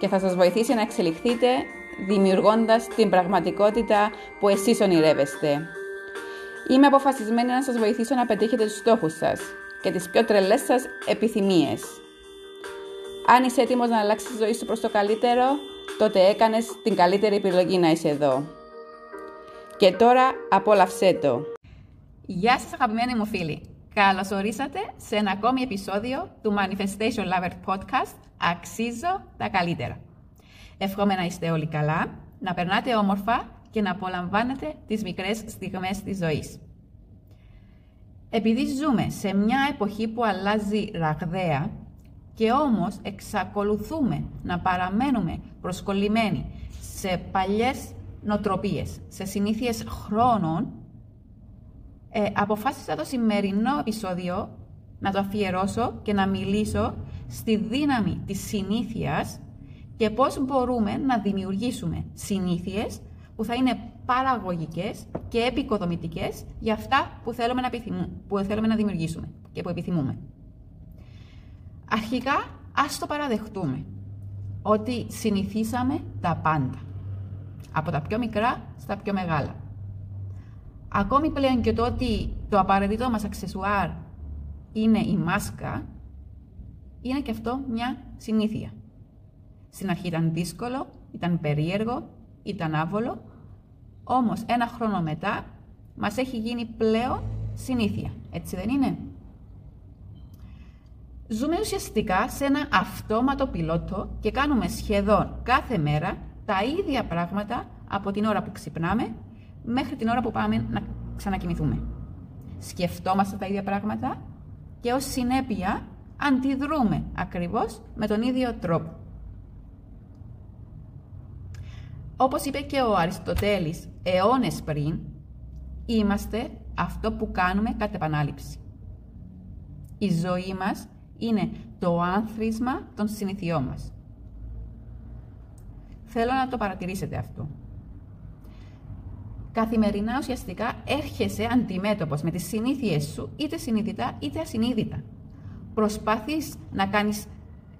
και θα σας βοηθήσει να εξελιχθείτε δημιουργώντας την πραγματικότητα που εσείς ονειρεύεστε. Είμαι αποφασισμένη να σας βοηθήσω να πετύχετε τους στόχους σας και τις πιο τρελές σας επιθυμίες. Αν είσαι έτοιμος να αλλάξεις τη ζωή σου προς το καλύτερο, τότε έκανες την καλύτερη επιλογή να είσαι εδώ. Και τώρα απόλαυσέ το. Γεια σας αγαπημένοι μου φίλοι. Καλώς ορίσατε σε ένα ακόμη επεισόδιο του Manifestation Lover Podcast Αξίζω τα καλύτερα. Εύχομαι να είστε όλοι καλά, να περνάτε όμορφα και να απολαμβάνετε τις μικρές στιγμές της ζωής. Επειδή ζούμε σε μια εποχή που αλλάζει ραγδαία και όμως εξακολουθούμε να παραμένουμε προσκολλημένοι σε παλιές νοτροπίες, σε συνήθειες χρόνων, ε, αποφάσισα το σημερινό επεισόδιο να το αφιερώσω και να μιλήσω στη δύναμη της συνήθειας και πώς μπορούμε να δημιουργήσουμε συνήθειες που θα είναι παραγωγικές και επικοδομητικές για αυτά που θέλουμε να, που θέλουμε να δημιουργήσουμε και που επιθυμούμε. Αρχικά, ας το παραδεχτούμε ότι συνηθίσαμε τα πάντα. Από τα πιο μικρά στα πιο μεγάλα. Ακόμη πλέον και το ότι το απαραίτητο μας αξεσουάρ είναι η μάσκα, είναι και αυτό μια συνήθεια. Στην αρχή ήταν δύσκολο, ήταν περίεργο, ήταν άβολο, όμως ένα χρόνο μετά μας έχει γίνει πλέον συνήθεια. Έτσι δεν είναι; Ζούμε ουσιαστικά σε ένα αυτόματο πιλότο και κάνουμε σχεδόν κάθε μέρα τα ίδια πράγματα από την ώρα που ξυπνάμε μέχρι την ώρα που πάμε να ξανακοιμηθούμε. Σκεφτόμαστε τα ίδια πράγματα και ως συνέπεια αντιδρούμε ακριβώς με τον ίδιο τρόπο. Όπως είπε και ο Αριστοτέλης αιώνες πριν, είμαστε αυτό που κάνουμε κατά επανάληψη. Η ζωή μας είναι το άνθρισμα των συνηθιών μας. Θέλω να το παρατηρήσετε αυτό. Καθημερινά ουσιαστικά έρχεσαι αντιμέτωπος με τις συνήθειές σου, είτε συνειδητά είτε ασυνείδητα. Προσπάθεις να κάνεις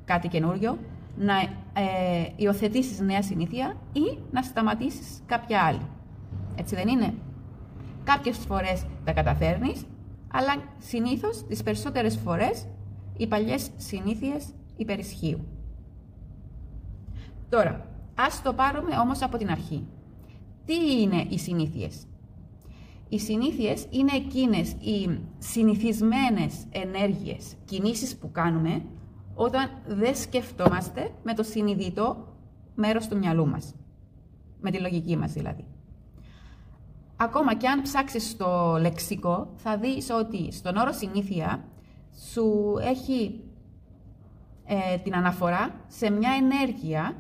κάτι καινούριο, να ε, υιοθετήσεις νέα συνήθεια ή να σταματήσεις κάποια άλλη. Έτσι δεν είναι; Κάποιες φορές τα καταφέρνεις, αλλά συνήθως τις περισσότερες φορές οι παλιές συνήθειες υπερισχύουν. Τώρα, ας το πάρουμε όμως από την αρχή. Τι είναι οι συνήθειες; Οι συνήθειες είναι εκείνες οι συνηθισμένες ενέργειες, κινήσεις που κάνουμε όταν δεν σκεφτόμαστε με το συνειδητό μέρος του μυαλού μας. Με τη λογική μας δηλαδή. Ακόμα και αν ψάξεις στο λεξικό, θα δεις ότι στον όρο συνήθεια σου έχει ε, την αναφορά σε μια ενέργεια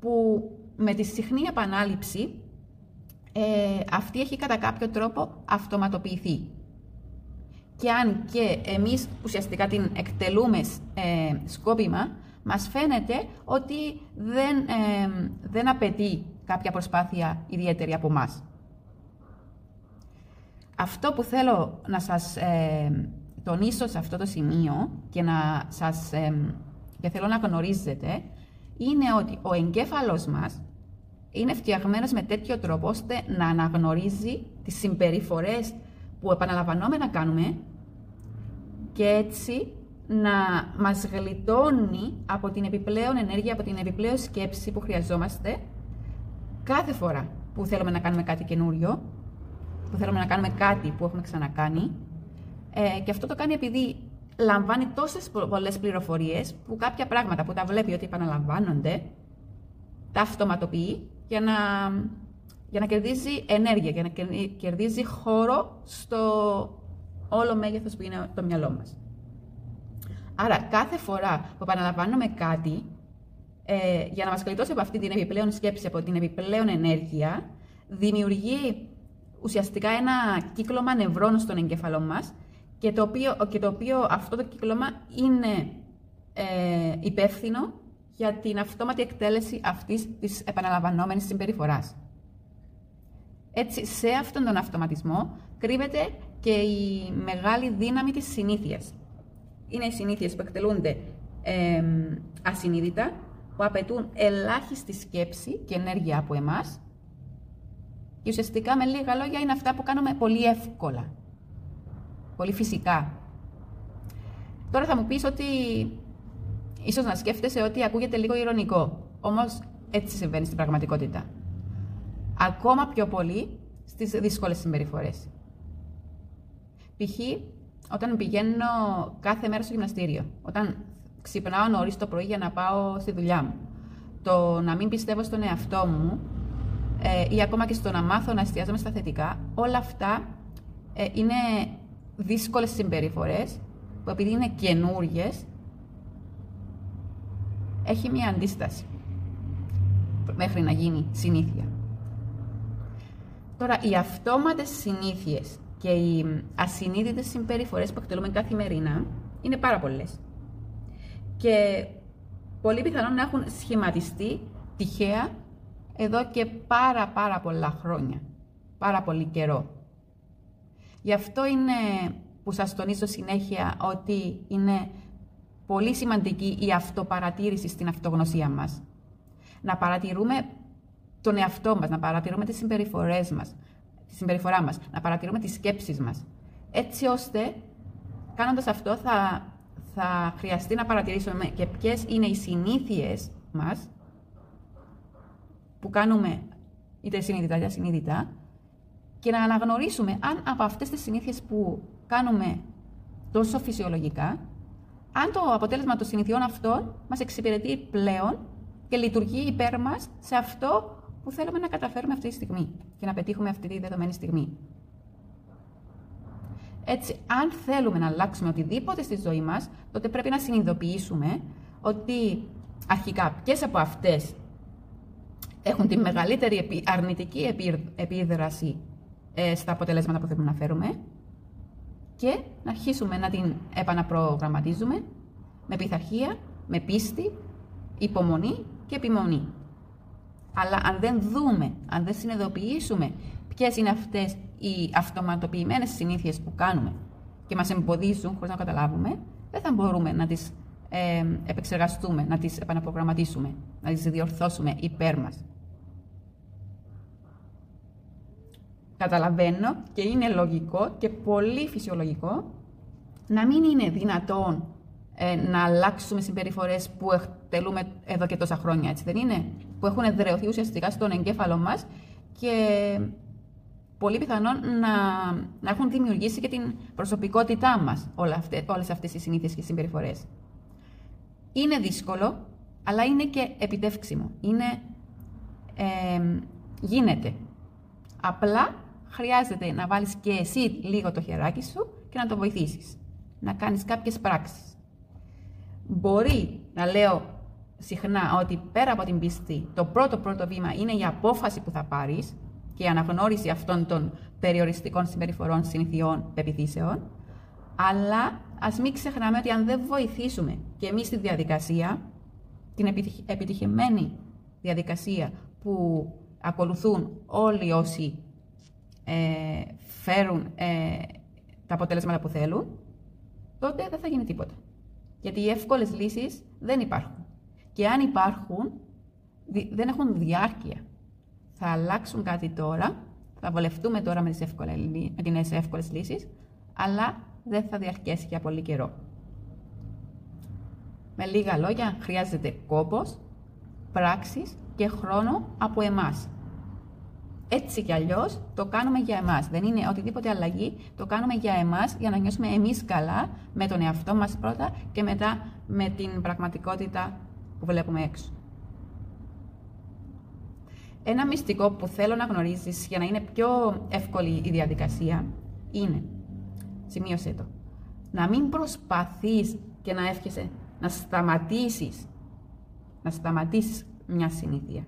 που με τη συχνή επανάληψη ε, αυτή έχει κατά κάποιο τρόπο αυτοματοποιηθεί. Και αν και εμείς ουσιαστικά την εκτελούμε ε, σκόπιμα, μας φαίνεται ότι δεν, ε, δεν απαιτεί κάποια προσπάθεια ιδιαίτερη από μας. Αυτό που θέλω να σας ε, τονίσω σε αυτό το σημείο και να σας ε, και θέλω να γνωρίζετε είναι ότι ο εγκέφαλος μας είναι φτιαγμένο με τέτοιο τρόπο ώστε να αναγνωρίζει τις συμπεριφορές που επαναλαμβανόμενα κάνουμε και έτσι να μας γλιτώνει από την επιπλέον ενέργεια, από την επιπλέον σκέψη που χρειαζόμαστε κάθε φορά που θέλουμε να κάνουμε κάτι καινούριο, που θέλουμε να κάνουμε κάτι που έχουμε ξανακάνει. Ε, και αυτό το κάνει επειδή λαμβάνει τόσες πολλές πληροφορίες που κάποια πράγματα που τα βλέπει ότι επαναλαμβάνονται, τα αυτοματοποιεί για να, για να κερδίζει ενέργεια, για να κερδίζει χώρο στο όλο μέγεθος που είναι το μυαλό μας. Άρα κάθε φορά που επαναλαμβάνουμε κάτι, ε, για να μας γλιτώσει από αυτή την επιπλέον σκέψη, από την επιπλέον ενέργεια, δημιουργεί ουσιαστικά ένα κύκλωμα νευρών στον εγκέφαλό μας και το οποίο, και το οποίο αυτό το κύκλωμα είναι ε, υπεύθυνο για την αυτόματη εκτέλεση αυτής της επαναλαμβανόμενης συμπεριφοράς. Έτσι, σε αυτόν τον αυτοματισμό κρύβεται και η μεγάλη δύναμη της συνήθειας. Είναι οι συνήθειες που εκτελούνται ε, ασυνείδητα, που απαιτούν ελάχιστη σκέψη και ενέργεια από εμάς και ουσιαστικά με λίγα λόγια είναι αυτά που κάνουμε πολύ εύκολα, πολύ φυσικά. Τώρα θα μου πεις ότι ίσως να σκέφτεσαι ότι ακούγεται λίγο ηρωνικό, όμως έτσι συμβαίνει στην πραγματικότητα. Ακόμα πιο πολύ στις δύσκολες συμπεριφορές. Π.χ. όταν πηγαίνω κάθε μέρα στο γυμναστήριο, όταν ξυπνάω νωρίς το πρωί για να πάω στη δουλειά μου, το να μην πιστεύω στον εαυτό μου ε, ή ακόμα και στο να μάθω να εστιάζομαι στα θετικά, όλα αυτά ε, είναι δύσκολες συμπεριφορές που επειδή είναι καινούριε, έχει μια αντίσταση μέχρι να γίνει συνήθεια. Τώρα, οι αυτόματες συνήθειες και οι ασυνείδητες συμπεριφορές που εκτελούμε καθημερινά είναι πάρα πολλές. Και πολύ πιθανόν να έχουν σχηματιστεί τυχαία εδώ και πάρα πάρα πολλά χρόνια. Πάρα πολύ καιρό. Γι' αυτό είναι που σας τονίζω συνέχεια ότι είναι πολύ σημαντική η αυτοπαρατήρηση στην αυτογνωσία μας. Να παρατηρούμε τον εαυτό μας, να παρατηρούμε τις συμπεριφορές μας, τη συμπεριφορά μας, να παρατηρούμε τις σκέψεις μας. Έτσι ώστε, κάνοντας αυτό, θα, θα χρειαστεί να παρατηρήσουμε και ποιες είναι οι συνήθειες μας, που κάνουμε είτε συνειδητά είτε ασυνείδητα, και να αναγνωρίσουμε αν από αυτές τις συνήθειες που κάνουμε τόσο φυσιολογικά, αν το αποτέλεσμα των συνηθιών αυτών μας εξυπηρετεί πλέον και λειτουργεί υπέρ μας σε αυτό που θέλουμε να καταφέρουμε αυτή τη στιγμή και να πετύχουμε αυτή τη δεδομένη στιγμή. Έτσι, αν θέλουμε να αλλάξουμε οτιδήποτε στη ζωή μας, τότε πρέπει να συνειδητοποιήσουμε ότι αρχικά ποιες από αυτές έχουν τη μεγαλύτερη αρνητική επίδραση ε, στα αποτελέσματα που θέλουμε να φέρουμε και να αρχίσουμε να την επαναπρογραμματίζουμε με πειθαρχία, με πίστη, υπομονή και επιμονή. Αλλά αν δεν δούμε, αν δεν συνειδητοποιήσουμε ποιες είναι αυτές οι αυτοματοποιημένες συνήθειες που κάνουμε και μας εμποδίζουν χωρίς να καταλάβουμε, δεν θα μπορούμε να τις ε, επεξεργαστούμε, να τις επαναπρογραμματίσουμε, να τις διορθώσουμε υπέρ μας. Καταλαβαίνω και είναι λογικό και πολύ φυσιολογικό να μην είναι δυνατόν ε, να αλλάξουμε συμπεριφορές που εκτελούμε εδώ και τόσα χρόνια, έτσι δεν είναι, που έχουν εδρεωθεί ουσιαστικά στον εγκέφαλο μας και πολύ πιθανόν να, να έχουν δημιουργήσει και την προσωπικότητά μας όλες αυτές οι συνήθειες και συμπεριφορές. Είναι δύσκολο, αλλά είναι και επιτεύξιμο. Είναι, ε, γίνεται. Απλά χρειάζεται να βάλεις και εσύ λίγο το χεράκι σου και να το βοηθήσεις. Να κάνεις κάποιες πράξεις. Μπορεί να λέω συχνά ότι πέρα από την πίστη, το πρώτο πρώτο βήμα είναι η απόφαση που θα πάρεις και η αναγνώριση αυτών των περιοριστικών συμπεριφορών, συνηθιών, πεπιθήσεων, αλλά ας μην ξεχνάμε ότι αν δεν βοηθήσουμε και εμείς τη διαδικασία, την επιτυχημένη διαδικασία που ακολουθούν όλοι όσοι ε, φέρουν ε, τα αποτέλεσματα που θέλουν, τότε δεν θα γίνει τίποτα. Γιατί οι εύκολες λύσεις δεν υπάρχουν. Και αν υπάρχουν, δεν έχουν διάρκεια. Θα αλλάξουν κάτι τώρα, θα βολευτούμε τώρα με τις, εύκολες, με τις εύκολες λύσεις, αλλά δεν θα διαρκέσει για πολύ καιρό. Με λίγα λόγια, χρειάζεται κόπος, πράξεις και χρόνο από εμάς. Έτσι κι αλλιώς το κάνουμε για εμάς. Δεν είναι οτιδήποτε αλλαγή, το κάνουμε για εμάς για να νιώσουμε εμείς καλά με τον εαυτό μας πρώτα και μετά με την πραγματικότητα που βλέπουμε έξω. Ένα μυστικό που θέλω να γνωρίζεις για να είναι πιο εύκολη η διαδικασία είναι, σημείωσέ το, να μην προσπαθείς και να εύχεσαι να σταματήσεις να σταματήσεις μια συνήθεια.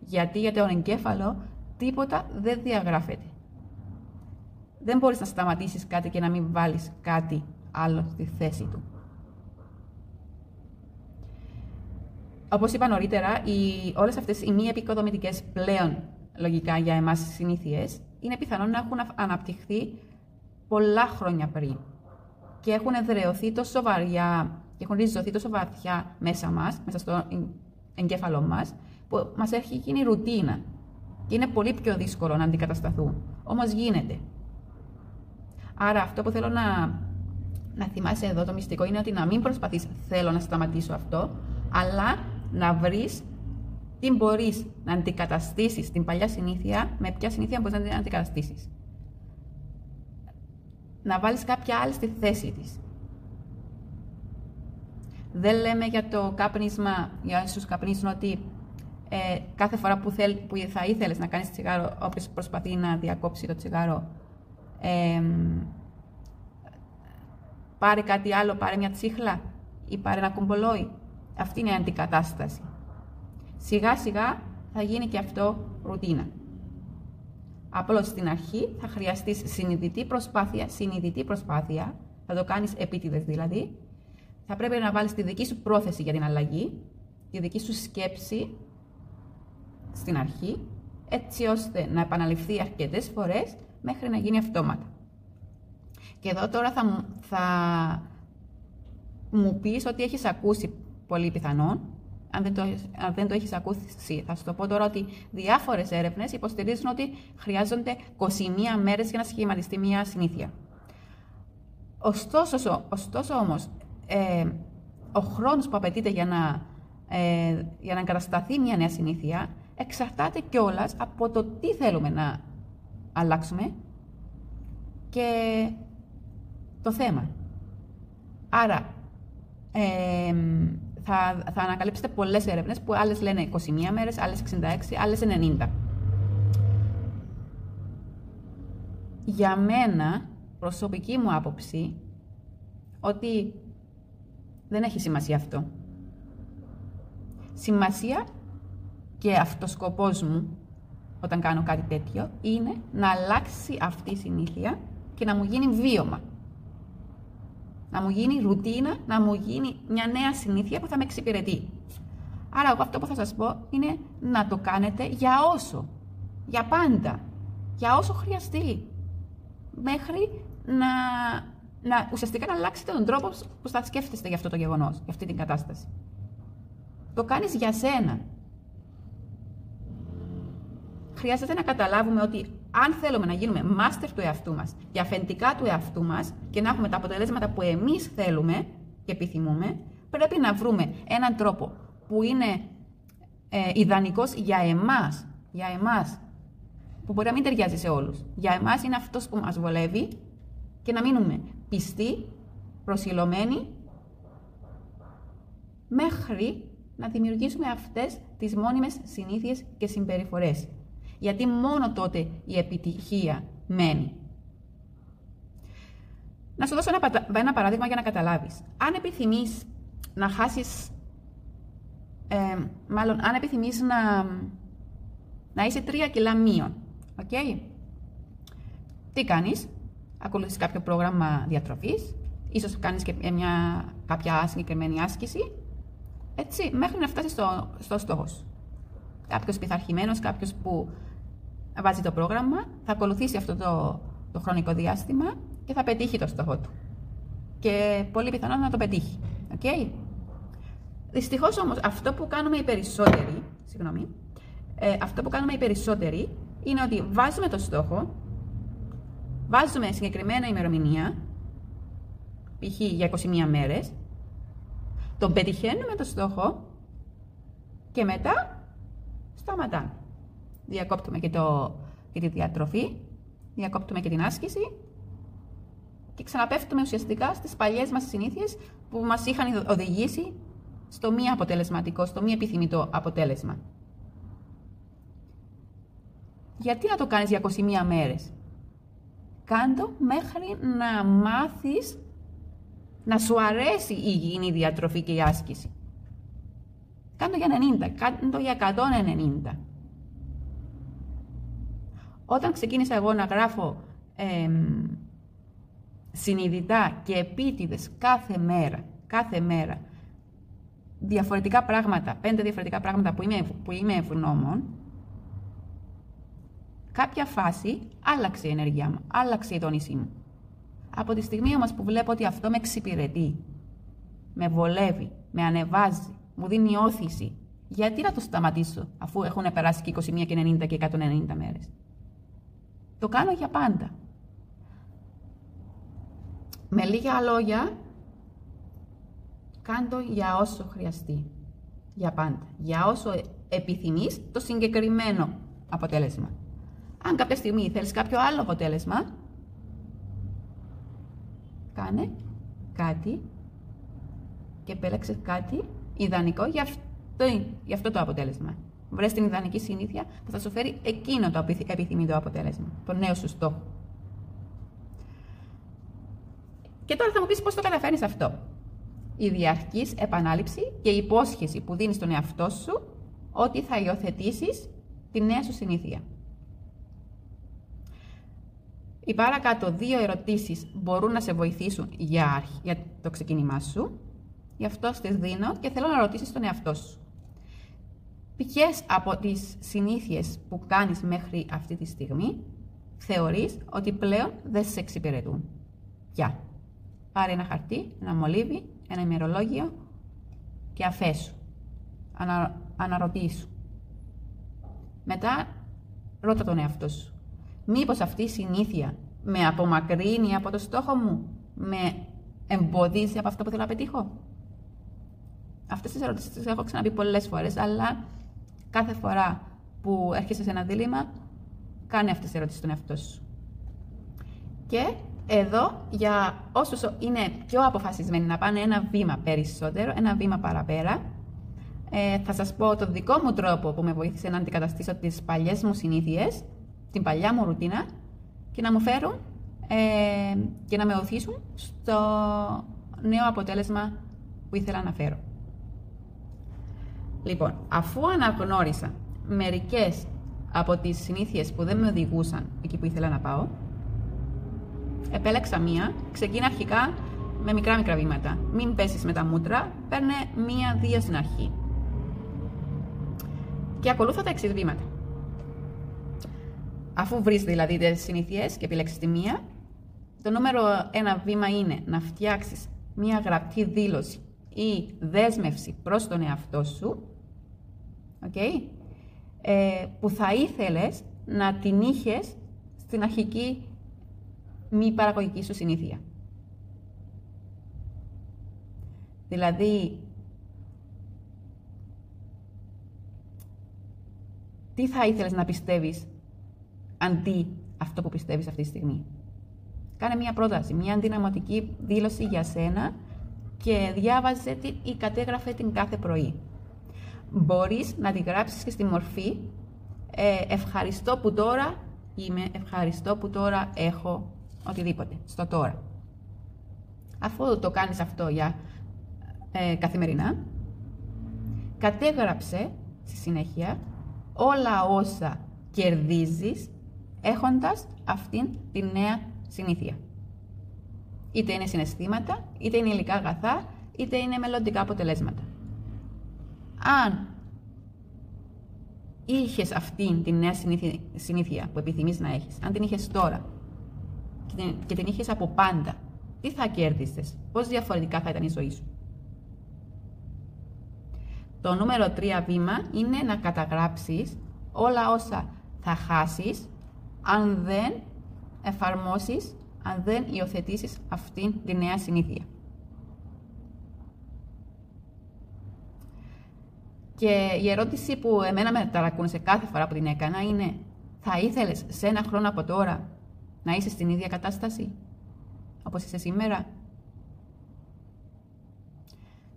Γιατί για τον εγκέφαλο τίποτα δεν διαγράφεται. Δεν μπορείς να σταματήσεις κάτι και να μην βάλεις κάτι άλλο στη θέση του. Όπως είπα νωρίτερα, οι, όλες αυτές οι μη επικοδομητικές πλέον λογικά για εμάς συνήθειες είναι πιθανόν να έχουν αναπτυχθεί πολλά χρόνια πριν και έχουν εδρεωθεί τόσο βαριά και έχουν ριζωθεί τόσο βαθιά μέσα μας, μέσα στο εγκέφαλό μας, που μας έχει γίνει ρουτίνα και είναι πολύ πιο δύσκολο να αντικατασταθούν. Όμως γίνεται. Άρα αυτό που θέλω να, να θυμάσαι εδώ το μυστικό είναι ότι να μην προσπαθείς θέλω να σταματήσω αυτό, αλλά να βρεις τι μπορείς να αντικαταστήσεις την παλιά συνήθεια με ποια συνήθεια μπορείς να την αντικαταστήσεις. Να βάλεις κάποια άλλη στη θέση της. Δεν λέμε για το κάπνισμα, για όσους καπνίζουν ότι ε, κάθε φορά που, θέλ, που θα ήθελες να κάνεις τσιγάρο, όποιος προσπαθεί να διακόψει το τσιγάρο, ε, πάρε κάτι άλλο, πάρε μια τσίχλα ή πάρε ένα κουμπολόι. Αυτή είναι η αντικατάσταση. Σιγά σιγά θα γίνει και αυτό ρουτίνα. Απλώς στην αρχή θα χρειαστείς συνειδητή προσπάθεια, συνειδητή προσπάθεια, θα το κάνεις επίτηδες δηλαδή, θα πρέπει να βάλεις τη δική σου πρόθεση για την αλλαγή, τη δική σου σκέψη στην αρχή, έτσι ώστε να επαναληφθεί αρκετές φορές μέχρι να γίνει αυτόματα. Και εδώ τώρα θα, θα μου πεις ότι έχεις ακούσει πολύ πιθανόν, αν δεν, το, αν δεν το έχεις ακούσει, θα σου το πω τώρα ότι διάφορες έρευνες υποστηρίζουν ότι χρειάζονται 21 μέρες για να σχηματιστεί μια συνήθεια. Ωστόσο, ωστόσο όμως, ε, ο χρόνος που απαιτείται για να, ε, για να εγκατασταθεί μια νέα συνήθεια εξαρτάται κιόλας από το τι θέλουμε να αλλάξουμε και το θέμα. Άρα, ε, θα, θα ανακαλύψετε πολλές έρευνες που άλλες λένε 21 μέρες, άλλες 66, άλλες 90. Για μένα, προσωπική μου άποψη, ότι δεν έχει σημασία αυτό. Σημασία και αυτός σκοπός μου, όταν κάνω κάτι τέτοιο, είναι να αλλάξει αυτή η συνήθεια και να μου γίνει βίωμα να μου γίνει ρουτίνα, να μου γίνει μια νέα συνήθεια που θα με εξυπηρετεί. Άρα εγώ αυτό που θα σας πω είναι να το κάνετε για όσο, για πάντα, για όσο χρειαστεί, μέχρι να, να ουσιαστικά να αλλάξετε τον τρόπο που θα σκέφτεστε για αυτό το γεγονός, για αυτή την κατάσταση. Το κάνεις για σένα. Χρειάζεται να καταλάβουμε ότι αν θέλουμε να γίνουμε master του εαυτού μας και αφεντικά του εαυτού μας και να έχουμε τα αποτελέσματα που εμείς θέλουμε και επιθυμούμε, πρέπει να βρούμε έναν τρόπο που είναι ε, ιδανικός για εμάς, για εμάς, που μπορεί να μην ταιριάζει σε όλους. Για εμάς είναι αυτός που μας βολεύει και να μείνουμε πιστοί, προσιλωμένοι, μέχρι να δημιουργήσουμε αυτές τις μόνιμες συνήθειες και συμπεριφορές γιατί μόνο τότε η επιτυχία μένει. Να σου δώσω ένα, παράδειγμα για να καταλάβεις. Αν επιθυμείς να χάσεις, ε, μάλλον αν επιθυμείς να, να είσαι τρία κιλά μείον, okay? τι κάνεις, ακολουθείς κάποιο πρόγραμμα διατροφής, ίσως κάνεις και μια, κάποια συγκεκριμένη άσκηση, έτσι, μέχρι να φτάσεις στο, στο στόχος σου. Κάποιος πειθαρχημένος, κάποιος που βάζει το πρόγραμμα, θα ακολουθήσει αυτό το, το χρονικό διάστημα και θα πετύχει το στόχο του. Και πολύ πιθανό να το πετύχει. Okay? Δυστυχώς όμως αυτό που κάνουμε οι περισσότεροι, συγγνώμη, ε, αυτό που κάνουμε οι περισσότεροι είναι ότι βάζουμε το στόχο, βάζουμε συγκεκριμένα ημερομηνία, π.χ. για 21 μέρες, τον πετυχαίνουμε το στόχο και μετά σταματάμε διακόπτουμε και, το, και τη διατροφή, διακόπτουμε και την άσκηση και ξαναπέφτουμε ουσιαστικά στις παλιές μας συνήθειες που μας είχαν οδηγήσει στο μη αποτελεσματικό, στο μη επιθυμητό αποτέλεσμα. Γιατί να το κάνεις για 21 μέρες; Κάντο μέχρι να μάθεις να σου αρέσει η υγιεινή διατροφή και η άσκηση. Κάνε το για 90, κάνε το για 190. Όταν ξεκίνησα εγώ να γράφω ε, συνειδητά και επίτηδες κάθε μέρα, κάθε μέρα, διαφορετικά πράγματα, πέντε διαφορετικά πράγματα που είμαι, που είμαι ευγνώμων, κάποια φάση άλλαξε η ενέργειά μου, άλλαξε η τόνισή μου. Από τη στιγμή όμως που βλέπω ότι αυτό με εξυπηρετεί, με βολεύει, με ανεβάζει, μου δίνει όθηση, γιατί να το σταματήσω αφού έχουν περάσει και 21 και 90 και 190 μέρες; Το κάνω για πάντα. Με λίγα λόγια, κάντο για όσο χρειαστεί. Για πάντα. Για όσο επιθυμείς το συγκεκριμένο αποτέλεσμα. Αν κάποια στιγμή θέλεις κάποιο άλλο αποτέλεσμα, κάνε κάτι και επέλεξες κάτι ιδανικό για αυτό, για αυτό το αποτέλεσμα. Βρες την ιδανική συνήθεια που θα σου φέρει εκείνο το επιθυμητό αποτέλεσμα, το νέο σου στόχο. Και τώρα θα μου πεις πώς το καταφέρνεις αυτό. Η διαρκής επανάληψη και η υπόσχεση που δίνεις στον εαυτό σου ότι θα υιοθετήσεις τη νέα σου συνήθεια. Οι παρακάτω δύο ερωτήσεις μπορούν να σε βοηθήσουν για, για το ξεκίνημά σου. Γι' αυτό στις δίνω και θέλω να ρωτήσεις τον εαυτό σου. Ποιες από τις συνήθειες που κάνεις μέχρι αυτή τη στιγμή θεωρείς ότι πλέον δεν σε εξυπηρετούν; Ποια. Πάρε ένα χαρτί, ένα μολύβι, ένα ημερολόγιο και αφέσου. Ανα, αναρωτήσου. Μετά ρώτα τον εαυτό σου. Μήπως αυτή η συνήθεια με απομακρύνει από το στόχο μου, με εμποδίζει από αυτό που θέλω να πετύχω; Αυτές τις ερωτήσεις τις έχω ξαναπεί πολλές φορές, αλλά κάθε φορά που έρχεσαι σε ένα δίλημα, κάνε αυτές τις ερωτήσεις στον εαυτό σου. Και εδώ, για όσους είναι πιο αποφασισμένοι να πάνε ένα βήμα περισσότερο, ένα βήμα παραπέρα, ε, θα σας πω το δικό μου τρόπο που με βοήθησε να αντικαταστήσω τις παλιές μου συνήθειες, την παλιά μου ρουτίνα και να μου φέρουν ε, και να με οθήσουν στο νέο αποτέλεσμα που ήθελα να φέρω. Λοιπόν, αφού αναγνώρισα μερικές από τις συνήθειες που δεν με οδηγούσαν εκεί που ήθελα να πάω, επέλεξα μία, ξεκίνα αρχικά με μικρά μικρά βήματα. Μην πέσεις με τα μούτρα, παίρνε μία-δύο στην αρχή. Και ακολούθω τα εξής βήματα. Αφού βρεις δηλαδή τις συνήθειες και επιλέξεις τη μία, το νούμερο ένα βήμα είναι να φτιάξεις μία γραπτή δήλωση ή δέσμευση προς τον εαυτό σου, okay, ε, που θα ήθελες να την είχες στην αρχική μη παραγωγική σου συνήθεια. Δηλαδή, τι θα ήθελες να πιστεύεις αντί αυτό που πιστεύεις αυτή τη στιγμή; Κάνε μια πρόταση, μια αντιναματική δήλωση για σένα και διάβαζε την ή κατέγραφε την κάθε πρωί. Μπορείς να τη γράψεις και στη μορφή ε, ευχαριστώ που τώρα είμαι, ευχαριστώ που τώρα έχω οτιδήποτε, στο τώρα. Αφού το κάνεις αυτό για ε, καθημερινά, κατέγραψε στη συνέχεια όλα όσα κερδίζεις έχοντας αυτήν τη νέα συνήθεια. Είτε είναι συναισθήματα, είτε είναι υλικά αγαθά, είτε είναι μελλοντικά αποτελέσματα. Αν είχες αυτήν τη νέα συνήθεια που επιθυμείς να έχεις, αν την είχες τώρα και την είχες από πάντα, τι θα κέρδισες, πώς διαφορετικά θα ήταν η ζωή σου; Το νούμερο 3 βήμα είναι να καταγράψεις όλα όσα θα χάσεις αν δεν εφαρμόσεις, αν δεν υιοθετήσεις αυτήν τη νέα συνήθεια. Και η ερώτηση που εμένα με ταρακούνησε κάθε φορά που την έκανα είναι θα ήθελες σε ένα χρόνο από τώρα να είσαι στην ίδια κατάσταση όπως είσαι σήμερα;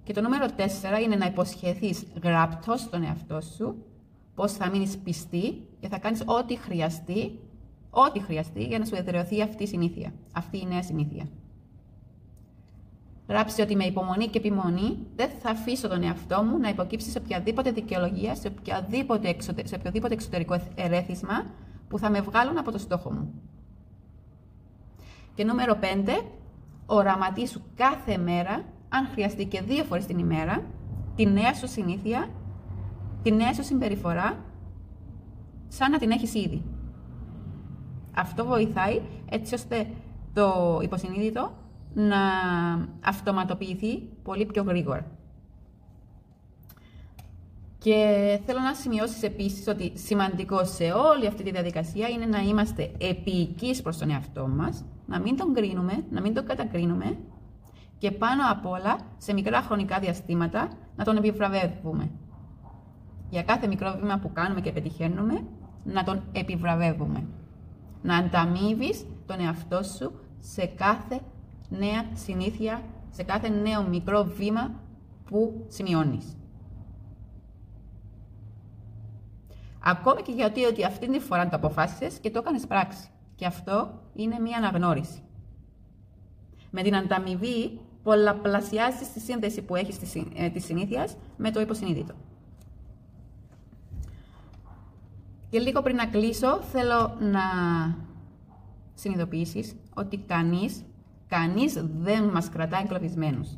Και το νούμερο 4 είναι να υποσχεθείς γραπτός στον εαυτό σου πώς θα μείνεις πιστή και θα κάνεις ό,τι χρειαστεί, ό,τι χρειαστεί για να σου εδραιωθεί αυτή η συνήθεια, αυτή η νέα συνήθεια. Γράψτε ότι με υπομονή και επιμονή δεν θα αφήσω τον εαυτό μου να υποκύψει σε οποιαδήποτε δικαιολογία, σε οποιαδήποτε, σε οποιοδήποτε εξωτερικό ερέθισμα που θα με βγάλουν από το στόχο μου. Και νούμερο 5, οραματίσου κάθε μέρα, αν χρειαστεί και δύο φορές την ημέρα, τη νέα σου συνήθεια, τη νέα σου συμπεριφορά, σαν να την έχεις ήδη. Αυτό βοηθάει έτσι ώστε το υποσυνείδητο να αυτοματοποιηθεί πολύ πιο γρήγορα. Και θέλω να σημειώσεις επίσης ότι σημαντικό σε όλη αυτή τη διαδικασία είναι να είμαστε επίοικείς προς τον εαυτό μας, να μην τον κρίνουμε, να μην τον κατακρίνουμε και πάνω απ' όλα σε μικρά χρονικά διαστήματα να τον επιβραβεύουμε. Για κάθε μικρό βήμα που κάνουμε και πετυχαίνουμε, να τον επιβραβεύουμε. Να ανταμείβεις τον εαυτό σου σε κάθε νέα συνήθεια, σε κάθε νέο μικρό βήμα που σημειώνεις. Ακόμη και γιατί ότι αυτή τη φορά το αποφάσισες και το έκανες πράξη. Και αυτό είναι μία αναγνώριση. Με την ανταμοιβή πολλαπλασιάζεις τη σύνδεση που έχεις της ε, συνήθειας με το υποσυνείδητο. Και λίγο πριν να κλείσω, θέλω να συνειδητοποιήσεις ότι κανείς, κανείς δεν μας κρατάει εγκλωβισμένους.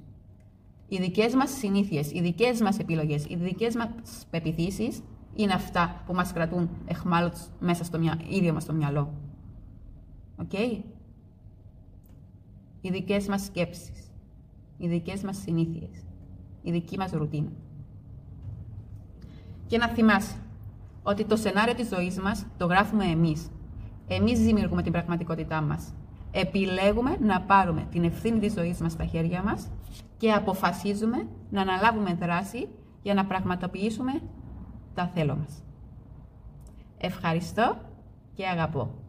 Οι δικές μας συνήθειες, οι δικές μας επιλογές, οι δικές μας πεποιθήσεις είναι αυτά που μας κρατούν αιχμάλωτους μέσα στο μυα... ίδιο μας το μυαλό. Ok; Okay? Οι δικές μας σκέψεις, οι δικές μας συνήθειες, η δική μας ρουτίνα. Και να θυμάσαι ότι το σενάριο της ζωής μας το γράφουμε εμείς. Εμείς δημιουργούμε την πραγματικότητά μας. Επιλέγουμε να πάρουμε την ευθύνη της ζωής μας στα χέρια μας και αποφασίζουμε να αναλάβουμε δράση για να πραγματοποιήσουμε τα θέλω μας. Ευχαριστώ και αγαπώ.